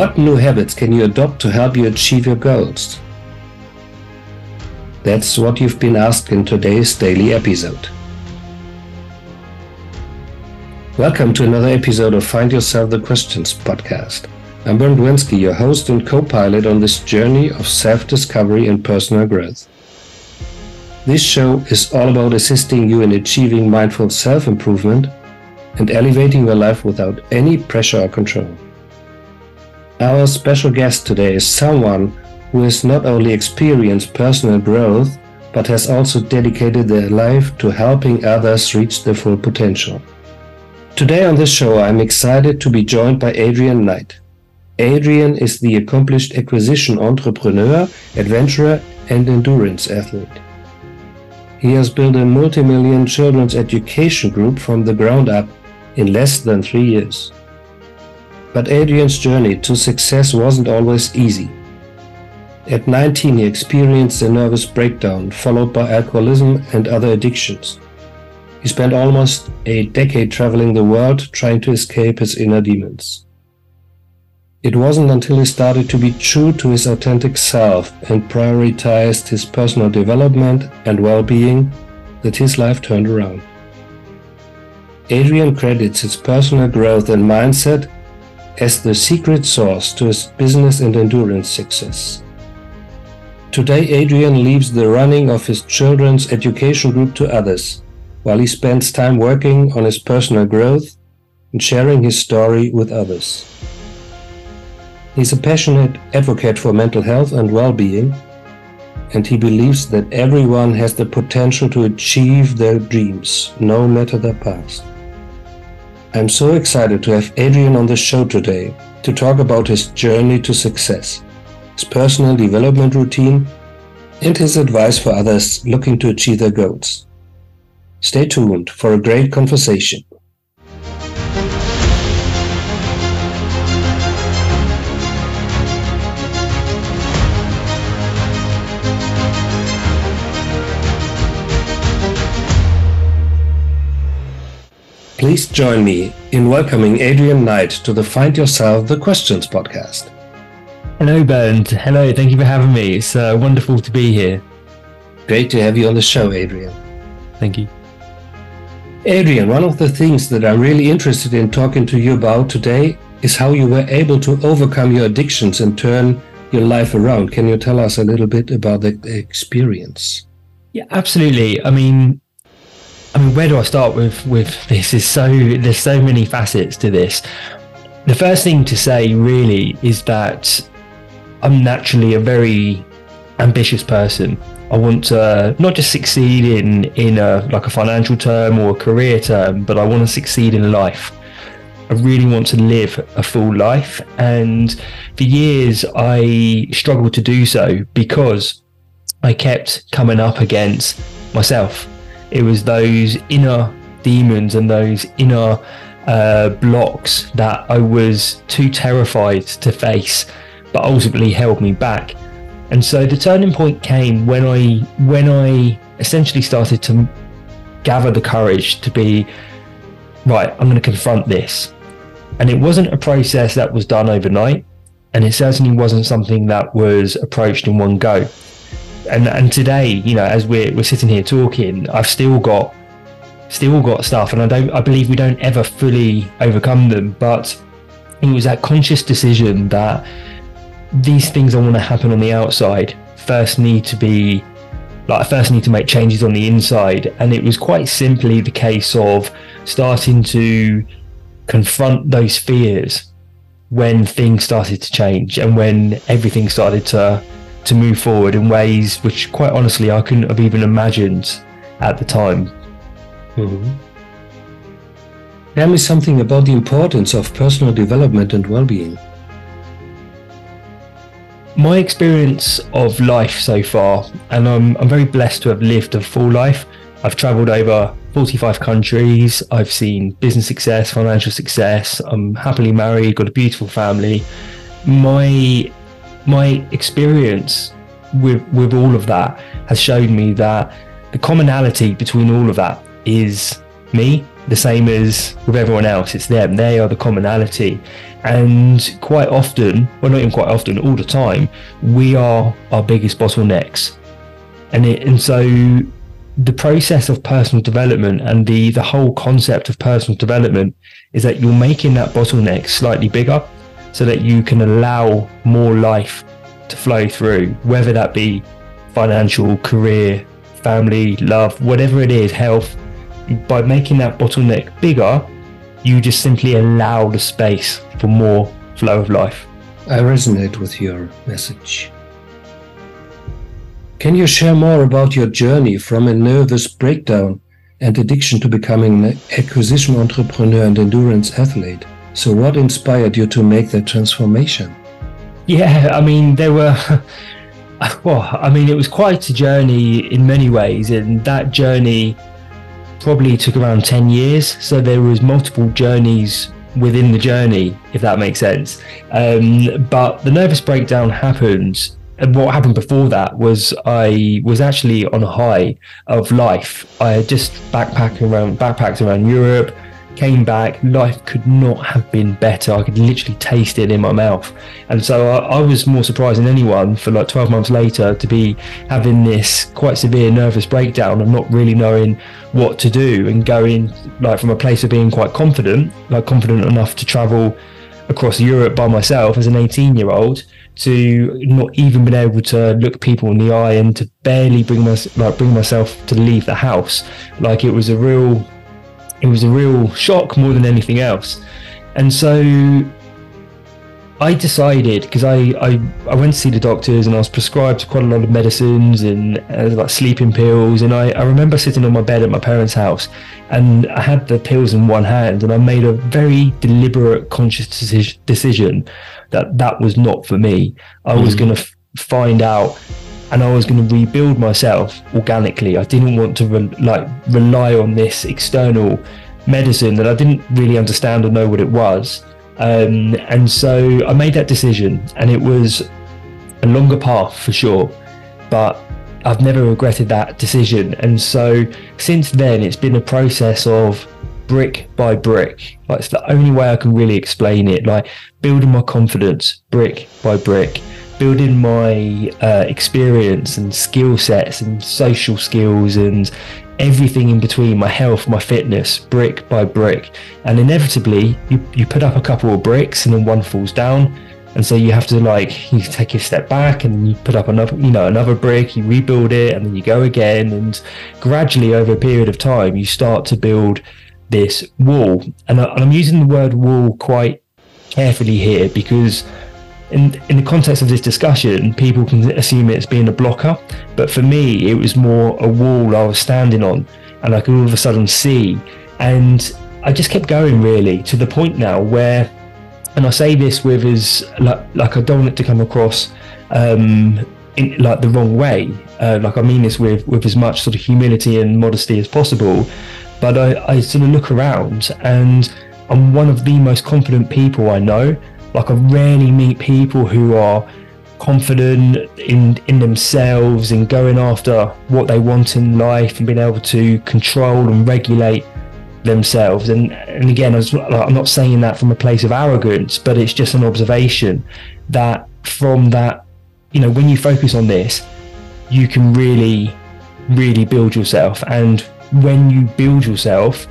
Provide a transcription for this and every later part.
What new habits can you adopt to help you achieve your goals? That's what you've been asked in today's daily episode. Welcome to another episode of Find Yourself the Questions podcast. I'm Bernd Wensky, your host and co pilot on this journey of self discovery and personal growth. This show is all about assisting you in achieving mindful self improvement and elevating your life without any pressure or control. Our special guest today is someone who has not only experienced personal growth, but has also dedicated their life to helping others reach their full potential. Today on this show, I'm excited to be joined by Adrian Knight. Adrian is the accomplished acquisition entrepreneur, adventurer, and endurance athlete. He has built a multi-million children's education group from the ground up in less than three years. But Adrian's journey to success wasn't always easy. At 19, he experienced a nervous breakdown followed by alcoholism and other addictions. He spent almost a decade traveling the world trying to escape his inner demons. It wasn't until he started to be true to his authentic self and prioritized his personal development and well being that his life turned around. Adrian credits his personal growth and mindset as the secret source to his business and endurance success. Today, Adrian leaves the running of his children's education group to others, while he spends time working on his personal growth and sharing his story with others. He's a passionate advocate for mental health and well being, and he believes that everyone has the potential to achieve their dreams, no matter their past. I'm so excited to have Adrian on the show today to talk about his journey to success, his personal development routine, and his advice for others looking to achieve their goals. Stay tuned for a great conversation. Please join me in welcoming Adrian Knight to the Find Yourself the Questions podcast. Hello, Bernd. Hello, thank you for having me. It's uh, wonderful to be here. Great to have you on the show, Adrian. Thank you. Adrian, one of the things that I'm really interested in talking to you about today is how you were able to overcome your addictions and turn your life around. Can you tell us a little bit about the experience? Yeah, absolutely. I mean, I mean, where do I start with with this? Is so there's so many facets to this. The first thing to say really is that I'm naturally a very ambitious person. I want to not just succeed in in a like a financial term or a career term, but I want to succeed in life. I really want to live a full life, and for years I struggled to do so because I kept coming up against myself it was those inner demons and those inner uh, blocks that I was too terrified to face, but ultimately held me back. And so the turning point came when I when I essentially started to gather the courage to be right. I'm going to confront this, and it wasn't a process that was done overnight, and it certainly wasn't something that was approached in one go and and today, you know, as we're we're sitting here talking, I've still got still got stuff, and I don't I believe we don't ever fully overcome them, but it was that conscious decision that these things I want to happen on the outside first need to be like I first need to make changes on the inside, and it was quite simply the case of starting to confront those fears when things started to change and when everything started to to move forward in ways which, quite honestly, I couldn't have even imagined at the time. Mm-hmm. Tell me something about the importance of personal development and well being. My experience of life so far, and I'm, I'm very blessed to have lived a full life. I've traveled over 45 countries. I've seen business success, financial success. I'm happily married, got a beautiful family. My my experience with with all of that has shown me that the commonality between all of that is me the same as with everyone else. It's them. They are the commonality. And quite often, well, not even quite often, all the time, we are our biggest bottlenecks. And it, and so the process of personal development and the the whole concept of personal development is that you're making that bottleneck slightly bigger so that you can allow more life to flow through, whether that be financial, career, family, love, whatever it is, health. By making that bottleneck bigger, you just simply allow the space for more flow of life. I resonate with your message. Can you share more about your journey from a nervous breakdown and addiction to becoming an acquisition entrepreneur and endurance athlete? So, what inspired you to make that transformation? Yeah, I mean, there were. Well, I mean, it was quite a journey in many ways, and that journey probably took around 10 years. So there was multiple journeys within the journey, if that makes sense. Um, but the nervous breakdown happened. And what happened before that was I was actually on a high of life. I had just backpacked around, backpacked around Europe, came back, life could not have been better. I could literally taste it in my mouth. And so I, I, was more surprised than anyone for like 12 months later to be having this quite severe nervous breakdown and not really knowing what to do and going like from a place of being quite confident, like confident enough to travel across Europe by myself as an 18 year old to not even being able to look people in the eye and to barely bring my, like bring myself to leave the house. Like it was a real it was a real shock more than anything else. And so I decided because I, I, I went to see the doctors and I was prescribed quite a lot of medicines and uh, like sleeping pills. And I, I remember sitting on my bed at my parents' house and I had the pills in one hand and I made a very deliberate, conscious decision that that was not for me. I mm. was going to f- find out and I was going to rebuild myself organically. I didn't want to re- like rely on this external medicine that I didn't really understand or know what it was. Um, and so I made that decision, and it was a longer path for sure, but I've never regretted that decision. And so since then, it's been a process of brick by brick. Like it's the only way I can really explain it. Like building my confidence brick by brick building my uh, experience and skill sets and social skills and everything in between my health my fitness brick by brick. And inevitably you, you put up a couple of bricks and then one falls down. And so you have to like you take a step back and you put up another you know another brick you rebuild it and then you go again. And gradually over a period of time you start to build this wall. And, I, and i'm using the word wall quite carefully here because in in the context of this discussion, people can assume it's being a blocker, but for me, it was more a wall I was standing on, and I could all of a sudden see, and I just kept going really to the point now where, and I say this with as like like I don't want it to come across um, in like the wrong way, uh, like I mean this with with as much sort of humility and modesty as possible, but I, I sort of look around and I'm one of the most confident people I know like I rarely meet people who are confident in in themselves and going after what they want in life and being able to control and regulate themselves. And and again I'm not saying that from a place of arrogance but it's just an observation that from that you know when you focus on this you can really really build yourself. And when you build yourself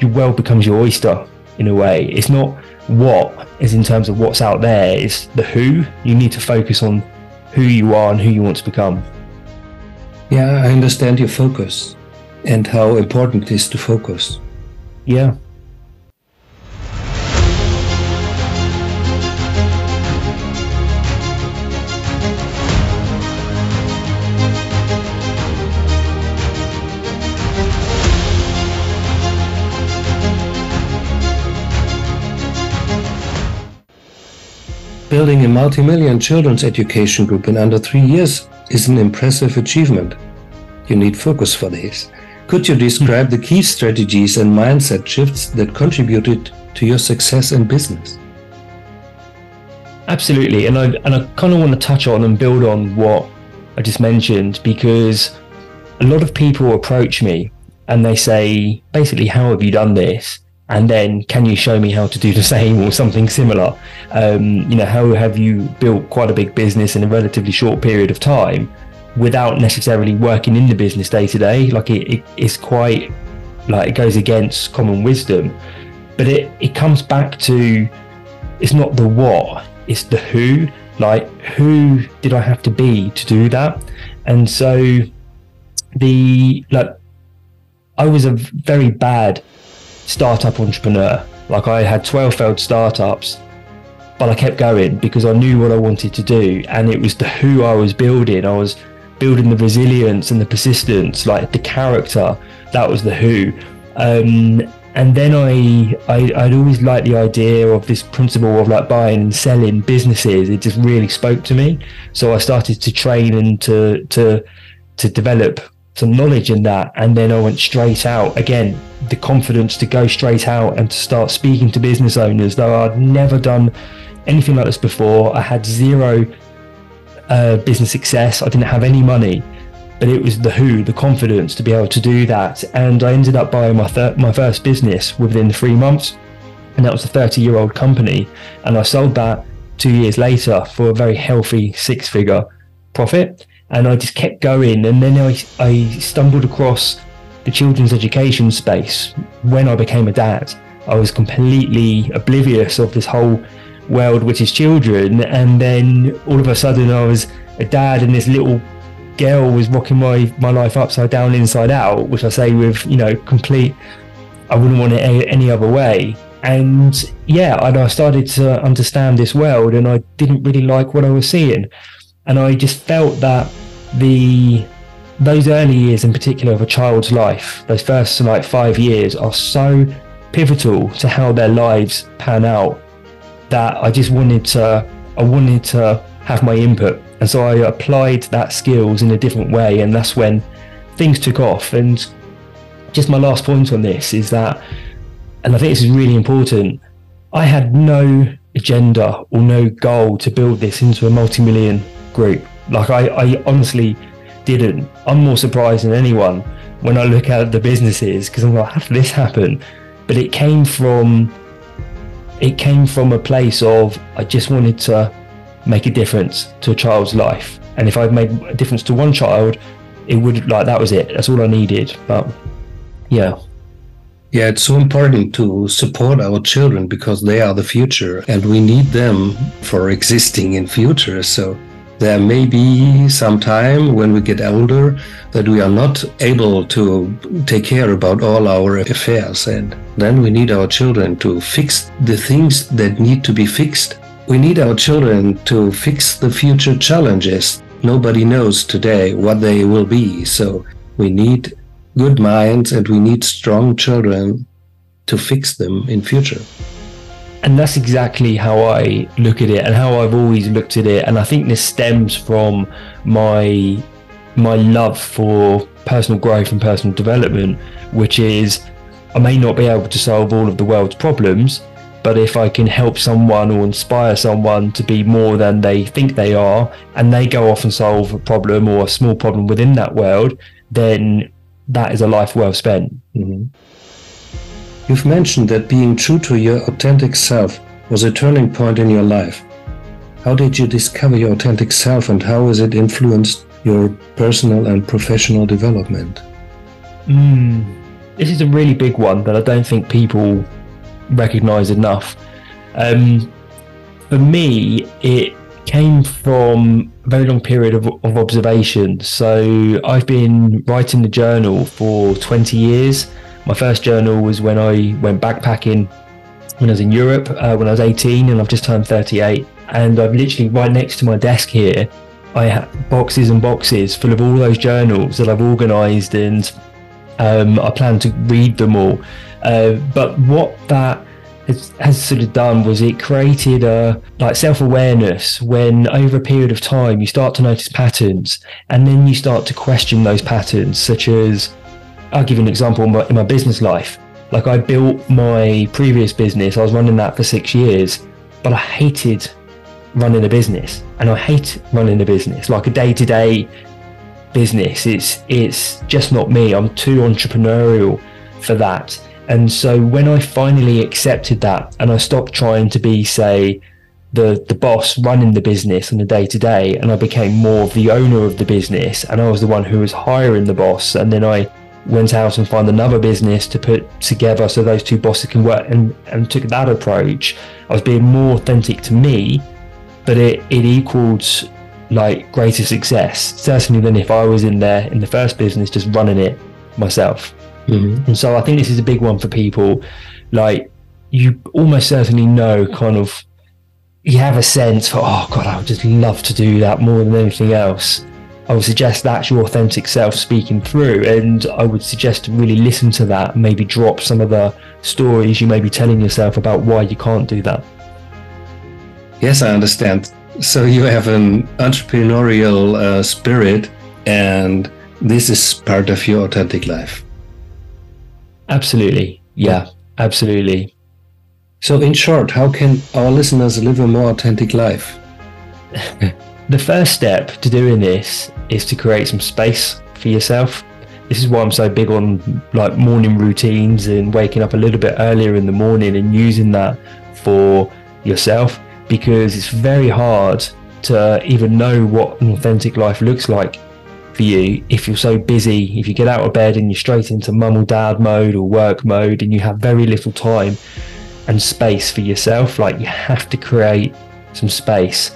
your world becomes your oyster in a way. It's not what is in terms of what's out there is the who. You need to focus on who you are and who you want to become. Yeah i understand your focus and how important it is to focus. Yeah Building a multi-million children's education group in under three years is an impressive achievement. You need focus for this. Could you describe the key strategies and mindset shifts that contributed to your success in business? Absolutely, and I and I kind of want to touch on and build on what I just mentioned because a lot of people approach me and they say basically, "How have you done this?" And then can you show me how to do the same or something similar? Um, you know how have you built quite a big business in a relatively short period of time without necessarily working in the business day to day like it, it, it's quite like it goes against common wisdom. But it it comes back to it's not the what it's the who. Like who did i have to be to do that? And so the like i was a very bad startup entrepreneur. Like I had 12 failed startups, but I kept going because I knew what I wanted to do. And it was the who I was building. I was building the resilience and the persistence, like the character. That was the who. Um, and then I, I I'd always liked the idea of this principle of like buying and selling businesses. It just really spoke to me. So I started to train and to to to develop some knowledge in that. And then I went straight out again, the confidence to go straight out and to start speaking to business owners, though I'd never done anything like this before. I had zero uh, business success. I didn't have any money, but it was the who, the confidence to be able to do that. And I ended up buying my my first business within three months, and that was a 30 year old company. And I sold that two years later for a very healthy six figure profit and I just kept going. And then I, I stumbled across the children's education space when I became a dad. I was completely oblivious of this whole world, which is children. And then all of a sudden, I was a dad, and this little girl was rocking my, my life upside down, inside out, which I say with, you know, complete, I wouldn't want it any other way. And yeah, I started to understand this world, and I didn't really like what I was seeing and I just felt that the those early years in particular of a child's life, those first like five years, are so pivotal to how their lives pan out that I just wanted to I wanted to have my input, and so I applied that skills in a different way, and that's when things took off. And just my last point on this is that, and I think this is really important. I had no agenda or no goal to build this into a multi-million group. Like I, I honestly didn't. I'm more surprised than anyone when I look at the businesses because I'm like, how did this happen? But it came from it came from a place of I just wanted to make a difference to a child's life. And if I'd made a difference to one child, it would like that was it. That's all I needed. But yeah. Yeah, it's so important to support our children because they are the future and we need them for existing in future. So there may be some time when we get older that we are not able to take care about all our affairs and then we need our children to fix the things that need to be fixed. We need our children to fix the future challenges. Nobody knows today what they will be so we need good minds and we need strong children to fix them in future and that's exactly how I look at it and how I've always looked at it. And I think this stems from my my love for personal growth and personal development, which is I may not be able to solve all of the world's problems, but if I can help someone or inspire someone to be more than they think they are, and they go off and solve a problem or a small problem within that world, then that is a life well spent. Mm-hmm. You've mentioned that being true to your authentic self was a turning point in your life. How did you discover your authentic self and how has it influenced your personal and professional development? Mm, this is a really big one that I don't think people recognize enough. Um, for me, it came from a very long period of, of observation. So I've been writing the journal for 20 years. My first journal was when I went backpacking when I was in Europe uh, when I was 18 and I've just turned 38. And I've literally right next to my desk here, I have boxes and boxes full of all those journals that I've organized and um, I plan to read them all. Uh, but what that has, has, sort of done was it created a like self-awareness when over a period of time you start to notice patterns and then you start to question those patterns such as I'll give you an example in my, in my business life. Like I built my previous business, I was running that for six years, but I hated running a business and I hate running a business like a day to day business. It's it's just not me. I'm too entrepreneurial for that. And so when I finally accepted that and I stopped trying to be, say, the the boss running the business on a day to day, and I became more of the owner of the business, and I was the one who was hiring the boss, and then I went out and found another business to put together so those two bosses can work and, and took that approach. I was being more authentic to me, but it, it equaled like greater success, certainly than if I was in there in the first business just running it myself. Mm-hmm. And so I think this is a big one for people. Like you almost certainly know kind of you have a sense for oh god, I would just love to do that more than anything else. I would suggest that's your authentic self speaking through, and I would suggest to really listen to that. Maybe drop some of the stories you may be telling yourself about why you can't do that. Yes, I understand. So you have an entrepreneurial uh, spirit, and this is part of your authentic life. Absolutely. Yeah, absolutely. So, in short, how can our listeners live a more authentic life? the first step to doing this is to create some space for yourself. This is why I'm so big on like morning routines and waking up a little bit earlier in the morning and using that for yourself because it's very hard to even know what an authentic life looks like for you if you're so busy, if you get out of bed and you're straight into mum or dad mode or work mode and you have very little time and space for yourself, like you have to create some space.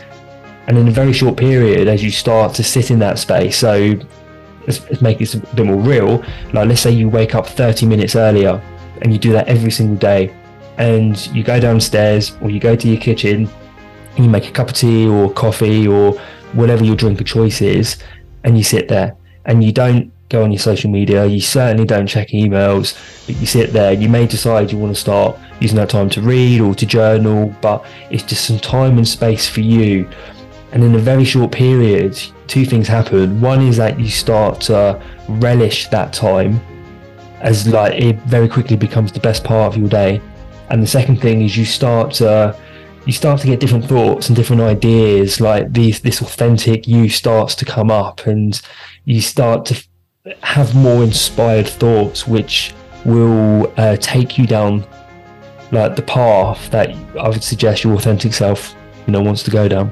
And in a very short period, as you start to sit in that space, so let's, let's make this a bit more real. Like, let's say you wake up 30 minutes earlier and you do that every single day, and you go downstairs or you go to your kitchen and you make a cup of tea or coffee or whatever your drink of choice is, and you sit there and you don't go on your social media, you certainly don't check emails, but you sit there, you may decide you want to start using that time to read or to journal, but it's just some time and space for you. And in a very short period, two things happen. One is that you start to relish that time as like it very quickly becomes the best part of your day. And the second thing is you start to you start to get different thoughts and different ideas like these this authentic you starts to come up and you start to have more inspired thoughts which will uh, take you down like the path that i would suggest your authentic self you know wants to go down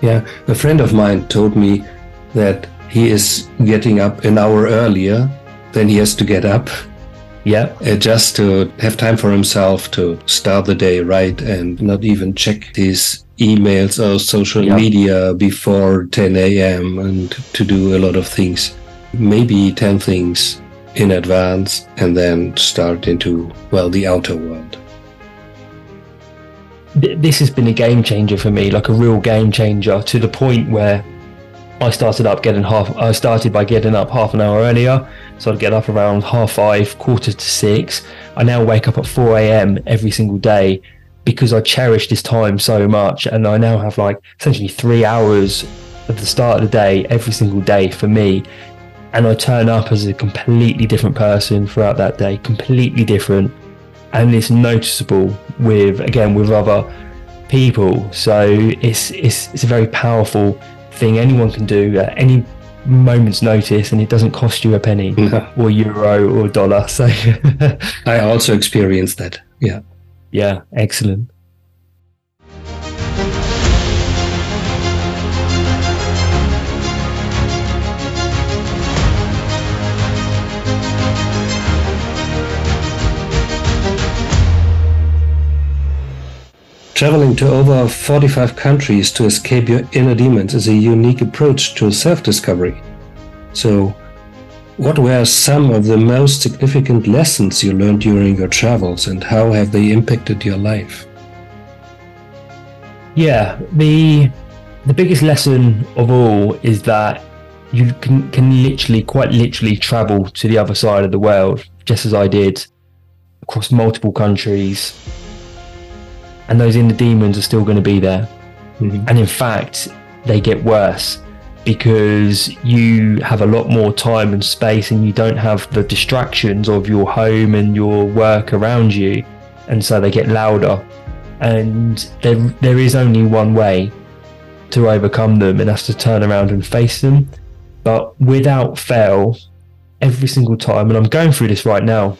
yeah a friend of mine told me that he is getting up an hour earlier than he has to get up yeah. Uh, just to have time for himself to start the day right and not even check his emails or social yeah. media before 10 a.m. and to do a lot of things. Maybe 10 things in advance and then start into, well, the outer world. This has been a game changer for me, like a real game changer to the point where I started up getting half. I started by getting up half an hour earlier, so I'd get up around half five, quarter to six. I now wake up at four a.m. every single day because I cherish this time so much, and I now have like essentially three hours at the start of the day every single day for me, and I turn up as a completely different person throughout that day, completely different, and it's noticeable with again with other people. So it's it's it's a very powerful thing anyone can do at any moment's notice and it doesn't cost you a penny no. or euro or dollar so i also experienced that yeah yeah excellent Traveling to over 45 countries to escape your inner demons is a unique approach to self discovery. So, what were some of the most significant lessons you learned during your travels and how have they impacted your life? Yeah, the the biggest lesson of all is that you can, can literally, quite literally, travel to the other side of the world, just as I did across multiple countries and those inner demons are still going to be there. Mm-hmm. And in fact, they get worse because you have a lot more time and space and you don't have the distractions of your home and your work around you. And so they get louder. And there, there is only one way to overcome them, and that's to turn around and face them. But without fail, every single time, and I'm going through this right now.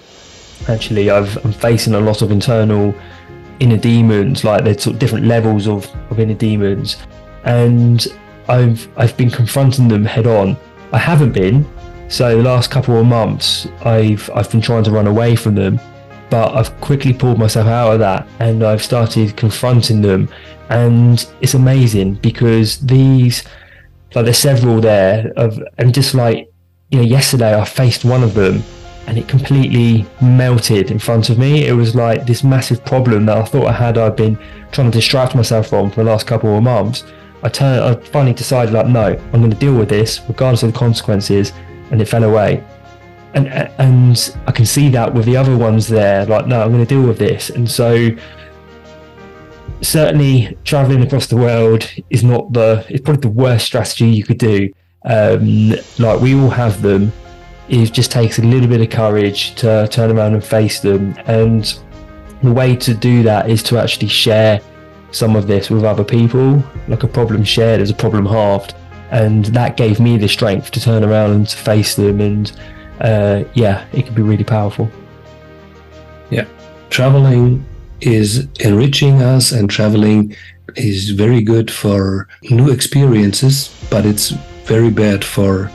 Actually, I've, I'm facing a lot of internal inner demons, like there's sort of different levels of, of inner demons, and I've I've been confronting them head on. I haven't been, so the last couple of months I've I've been trying to run away from them, but I've quickly pulled myself out of that and I've started confronting them, and it's amazing because these like there's several there of and just like you know yesterday I faced one of them and it completely melted in front of me. It was like this massive problem that I thought I had. I've been trying to distract myself from for the last couple of months. I turned. I finally decided, like, no, I'm going to deal with this regardless of the consequences, and it fell away. And and I can see that with the other ones there. Like, no, I'm going to deal with this. And so, certainly, traveling across the world is not the. It's probably the worst strategy you could do. Um, like we all have them it just takes a little bit of courage to turn around and face them. And the way to do that is to actually share some of this with other people. Like a problem shared is a problem halved. And that gave me the strength to turn around and to face them. And uh, yeah, it can be really powerful. Yeah. Traveling is enriching us, and traveling is very good for new experiences, but it's very bad for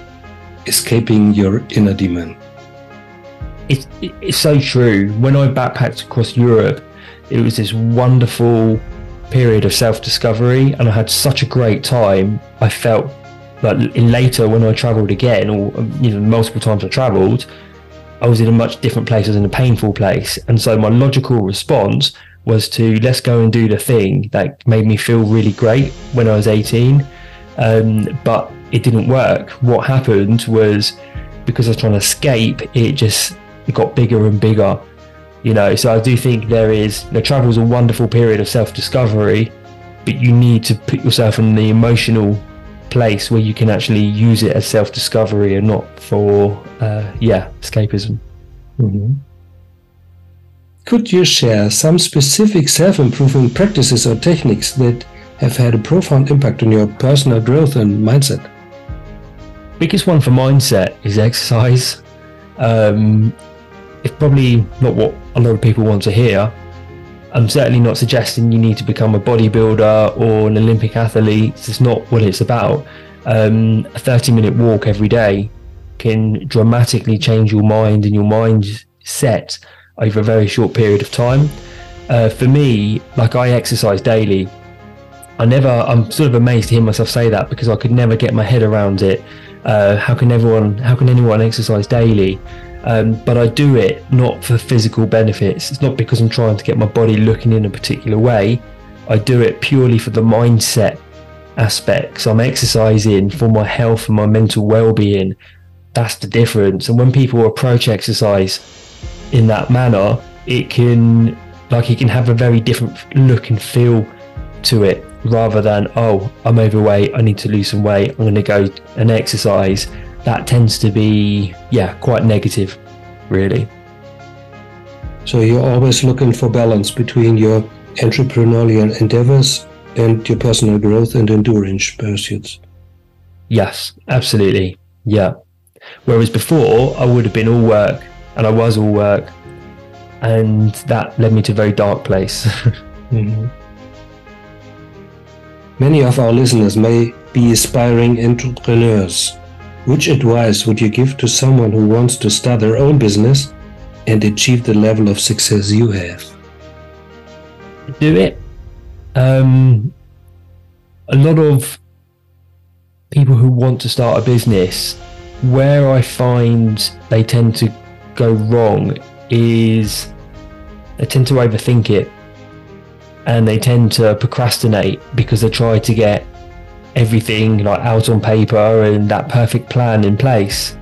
escaping your inner demon. It's, it's so true. When I backpacked across Europe, it was this wonderful period of self discovery, and I had such a great time. I felt like later when I travelled again, or you know, multiple times I travelled, I was in a much different place. I was in a painful place, and so my logical response was to let's go and do the thing that made me feel really great when I was 18. Um, but it didn't work. What happened was because I was trying to escape, it just got bigger and bigger. You know, so I do think there is, you know, travel is a wonderful period of self discovery, but you need to put yourself in the emotional place where you can actually use it as self discovery and not for, uh, yeah, escapism. Mm-hmm. Could you share some specific self improvement practices or techniques that have had a profound impact on your personal growth and mindset? Biggest one for mindset is exercise. Um, it's probably not what a lot of people want to hear. I'm certainly not suggesting you need to become a bodybuilder or an Olympic athlete. It's not what it's about. Um, a 30 minute walk every day can dramatically change your mind and your mindset over a very short period of time. Uh, for me, like I exercise daily. I never, I'm sort of amazed to hear myself say that because I could never get my head around it uh, how can everyone how can anyone exercise daily? Um, but I do it not for physical benefits. It's not because I'm trying to get my body looking in a particular way. I do it purely for the mindset aspects. I'm exercising for my health and my mental well-being. That's the difference. And when people approach exercise in that manner it can like it can have a very different look and feel to it rather than oh i'm overweight i need to lose some weight i'm going to go and exercise. That tends to be yeah quite negative really. So you're always looking for balance between your entrepreneurial endeavors and your personal growth and endurance pursuits. Yes absolutely yeah. Whereas before i would have been all work and i was all work and that led me to a very dark place. Mm-hmm. Many of our listeners may be aspiring entrepreneurs. Which advice would you give to someone who wants to start their own business and achieve the level of success you have? Do it. Um, a lot of people who want to start a business, where I find they tend to go wrong is they tend to overthink it and they tend to procrastinate because they try to get everything like out on paper and that perfect plan in place.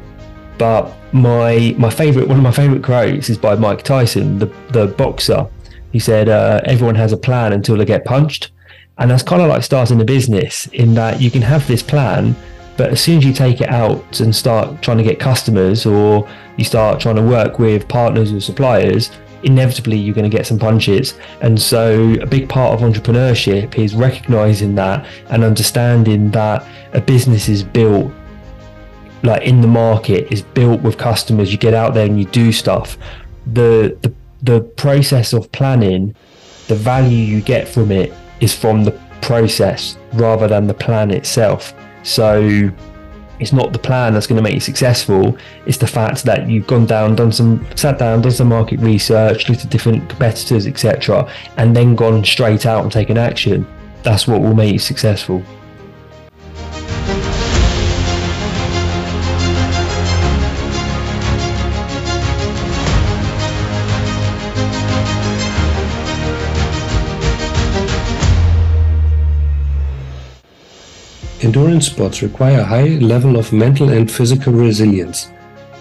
But my my favorite one of my favorite quotes is by Mike Tyson, the the boxer. He said, uh, "Everyone has a plan until they get punched," and that's kind of like starting a business in that you can have this plan, but as soon as you take it out and start trying to get customers or you start trying to work with partners or suppliers, inevitably you're going to get some punches. And so, a big part of entrepreneurship is recognizing that and understanding that a business is built like in the market is built with customers. You get out there and you do stuff. The the the process of planning, the value you get from it is from the process rather than the plan itself. So it's not the plan that's going to make you successful. It's the fact that you've gone down, done some, sat down, done some market research, looked at different competitors, etc., and then gone straight out and taken action. That's what will make you successful. Endurance sports require a high level of mental and physical resilience.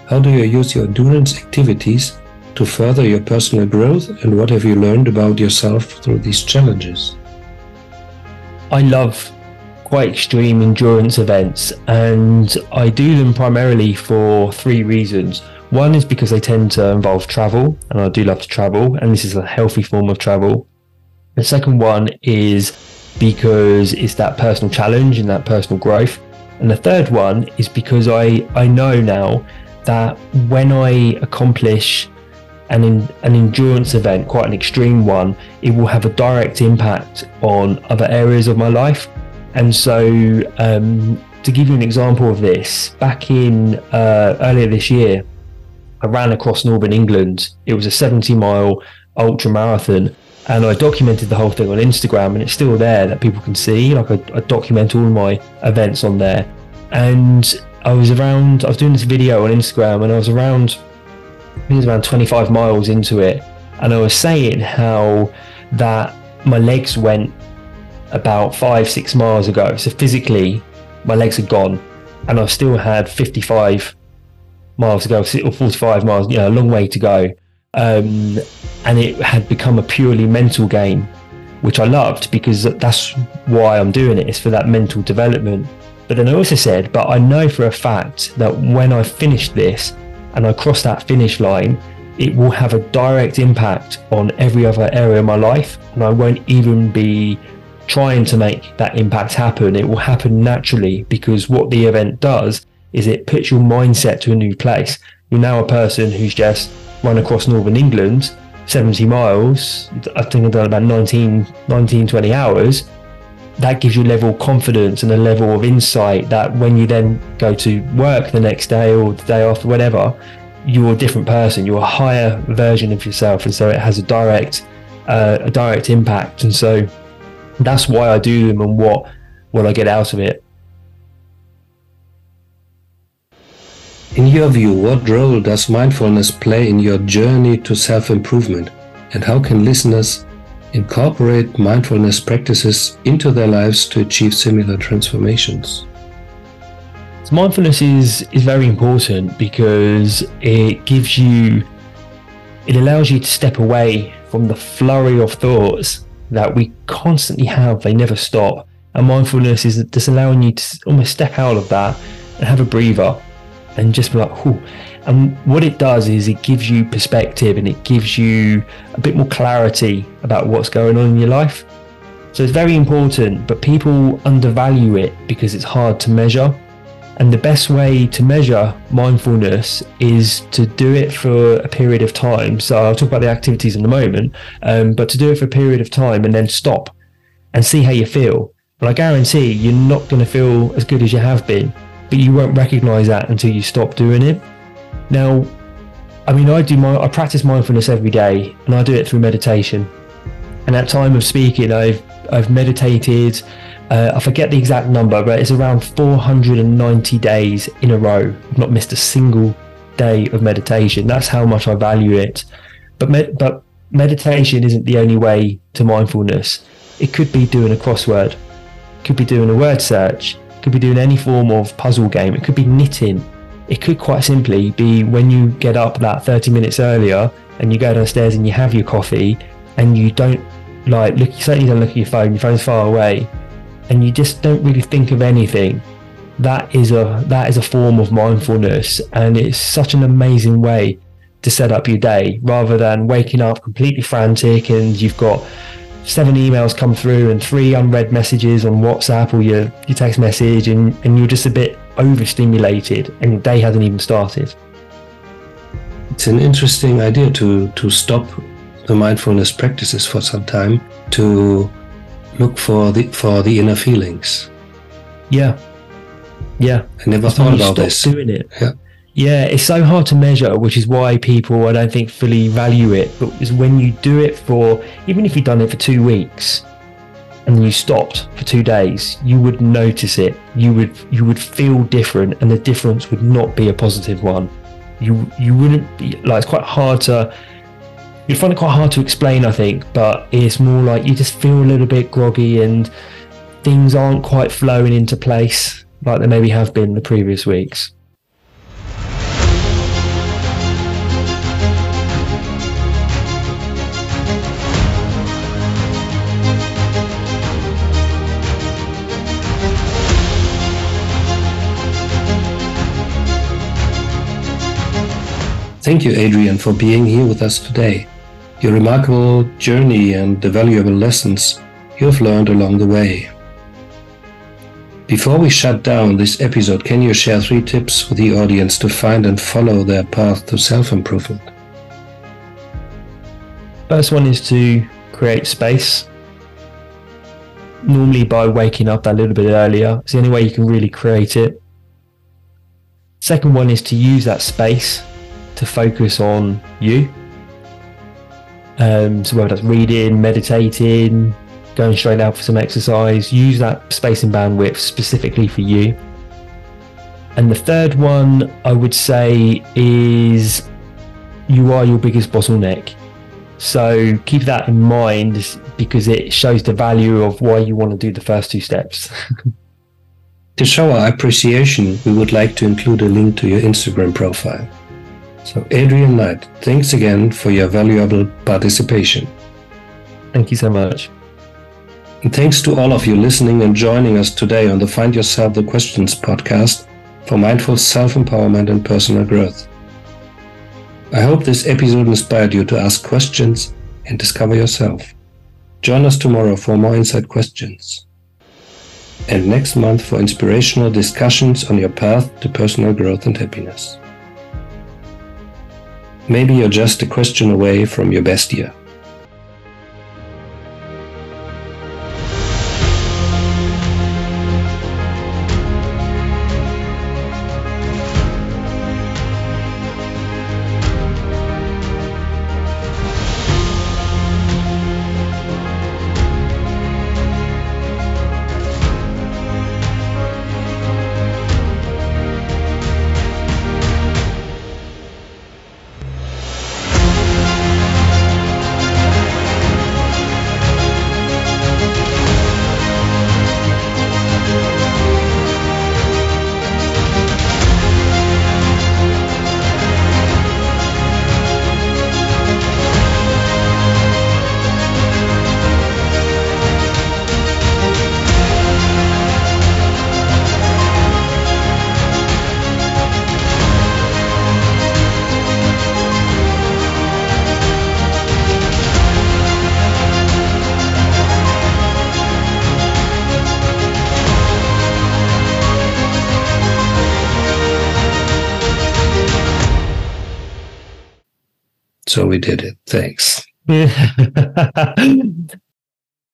How do you use your endurance activities to further your personal growth and what have you learned about yourself through these challenges? I love quite extreme endurance events and I do them primarily for three reasons. One is because they tend to involve travel and I do love to travel and this is a healthy form of travel. The second one is because it's that personal challenge and that personal growth. And the third one is because I, I know now that when I accomplish an, in, an endurance event, quite an extreme one, it will have a direct impact on other areas of my life. And so, um, to give you an example of this, back in uh, earlier this year, I ran across northern England. It was a 70 mile ultra marathon and I documented the whole thing on Instagram, and it's still there that people can see. Like I, I document all my events on there, and I was around. I was doing this video on Instagram, and I was around. I think it was around 25 miles into it, and I was saying how that my legs went about five, six miles ago. So physically, my legs are gone, and I still had 55 miles to go, or 45 miles. You know, a long way to go. Um, and it had become a purely mental game, which I loved because that's why I'm doing it. It's for that mental development. But then I also said, but I know for a fact that when I finish this and I cross that finish line, it will have a direct impact on every other area of my life. And I won't even be trying to make that impact happen. It will happen naturally because what the event does is it puts your mindset to a new place. You're now a person who's just run across northern England 70 miles, I think I've done about 19, 19, 20 hours. That gives you a level of confidence and a level of insight that when you then go to work the next day or the day after, whatever, you're a different person. You're a higher version of yourself, and so it has a direct, uh, a direct impact. And so that's why I do them and what what I get out of it. In your view, what role does mindfulness play in your journey to self improvement? And how can listeners incorporate mindfulness practices into their lives to achieve similar transformations? So mindfulness is, is very important because it gives you, it allows you to step away from the flurry of thoughts that we constantly have, they never stop. And mindfulness is just allowing you to almost step out of that and have a breather and just be like, whew. And what it does is it gives you perspective and it gives you a bit more clarity about what's going on in your life. So it's very important, but people undervalue it because it's hard to measure. And the best way to measure mindfulness is to do it for a period of time. So I'll talk about the activities in a moment, um, but to do it for a period of time and then stop and see how you feel. But I guarantee you're not going to feel as good as you have been but you won't recognize that until you stop doing it. Now, I mean, I do my I practice mindfulness every day, and I do it through meditation. And at time of speaking, I've I've meditated. Uh, I forget the exact number, but it's around 490 days in a row. I've not missed a single day of meditation. That's how much I value it. But but meditation isn't the only way to mindfulness. It could be doing a crossword, it could be doing a word search, could be doing any form of puzzle game. It could be knitting. It could quite simply be when you get up that 30 minutes earlier and you go downstairs and you have your coffee and you don't like look you certainly don't look at your phone, your phone's far away, and you just don't really think of anything. That is a that is a form of mindfulness and it's such an amazing way to set up your day rather than waking up completely frantic and you've got seven emails come through and three unread messages on WhatsApp or your, your text message and, and you're just a bit overstimulated and your day hasn't even started. It's an interesting idea to to stop the mindfulness practices for some time to look for the for the inner feelings. Yeah, yeah. I never thought about this. Doing it. Yeah. Yeah, it's so hard to measure, which is why people, I don't think, fully value it. But is when you do it for, even if you've done it for two weeks, and you stopped for two days, you would notice it. You would you would feel different, and the difference would not be a positive one. You you wouldn't be like it's quite hard to. You'd find it quite hard to explain, I think, but it's more like you just feel a little bit groggy and things aren't quite flowing into place like they maybe have been the previous weeks. Thank you, Adrian, for being here with us today. Your remarkable journey and the valuable lessons you have learned along the way. Before we shut down this episode, can you share three tips with the audience to find and follow their path to self improvement? First one is to create space. Normally, by waking up a little bit earlier, it's the only way you can really create it. Second one is to use that space to focus on you. Um, so whether that's reading, meditating, going straight out for some exercise, use that space and bandwidth specifically for you. And the third one I would say is you are your biggest bottleneck. So keep that in mind because it shows the value of why you want to do the first two steps. to show our appreciation, we would like to include a link to your Instagram profile. So, Adrian Knight, thanks again for your valuable participation. Thank you so much. And thanks to all of you listening and joining us today on the Find Yourself the Questions podcast for mindful self empowerment and personal growth. I hope this episode inspired you to ask questions and discover yourself. Join us tomorrow for more insight questions. And next month for inspirational discussions on your path to personal growth and happiness. Maybe you're just a question away from your best year. So we did it. Thanks.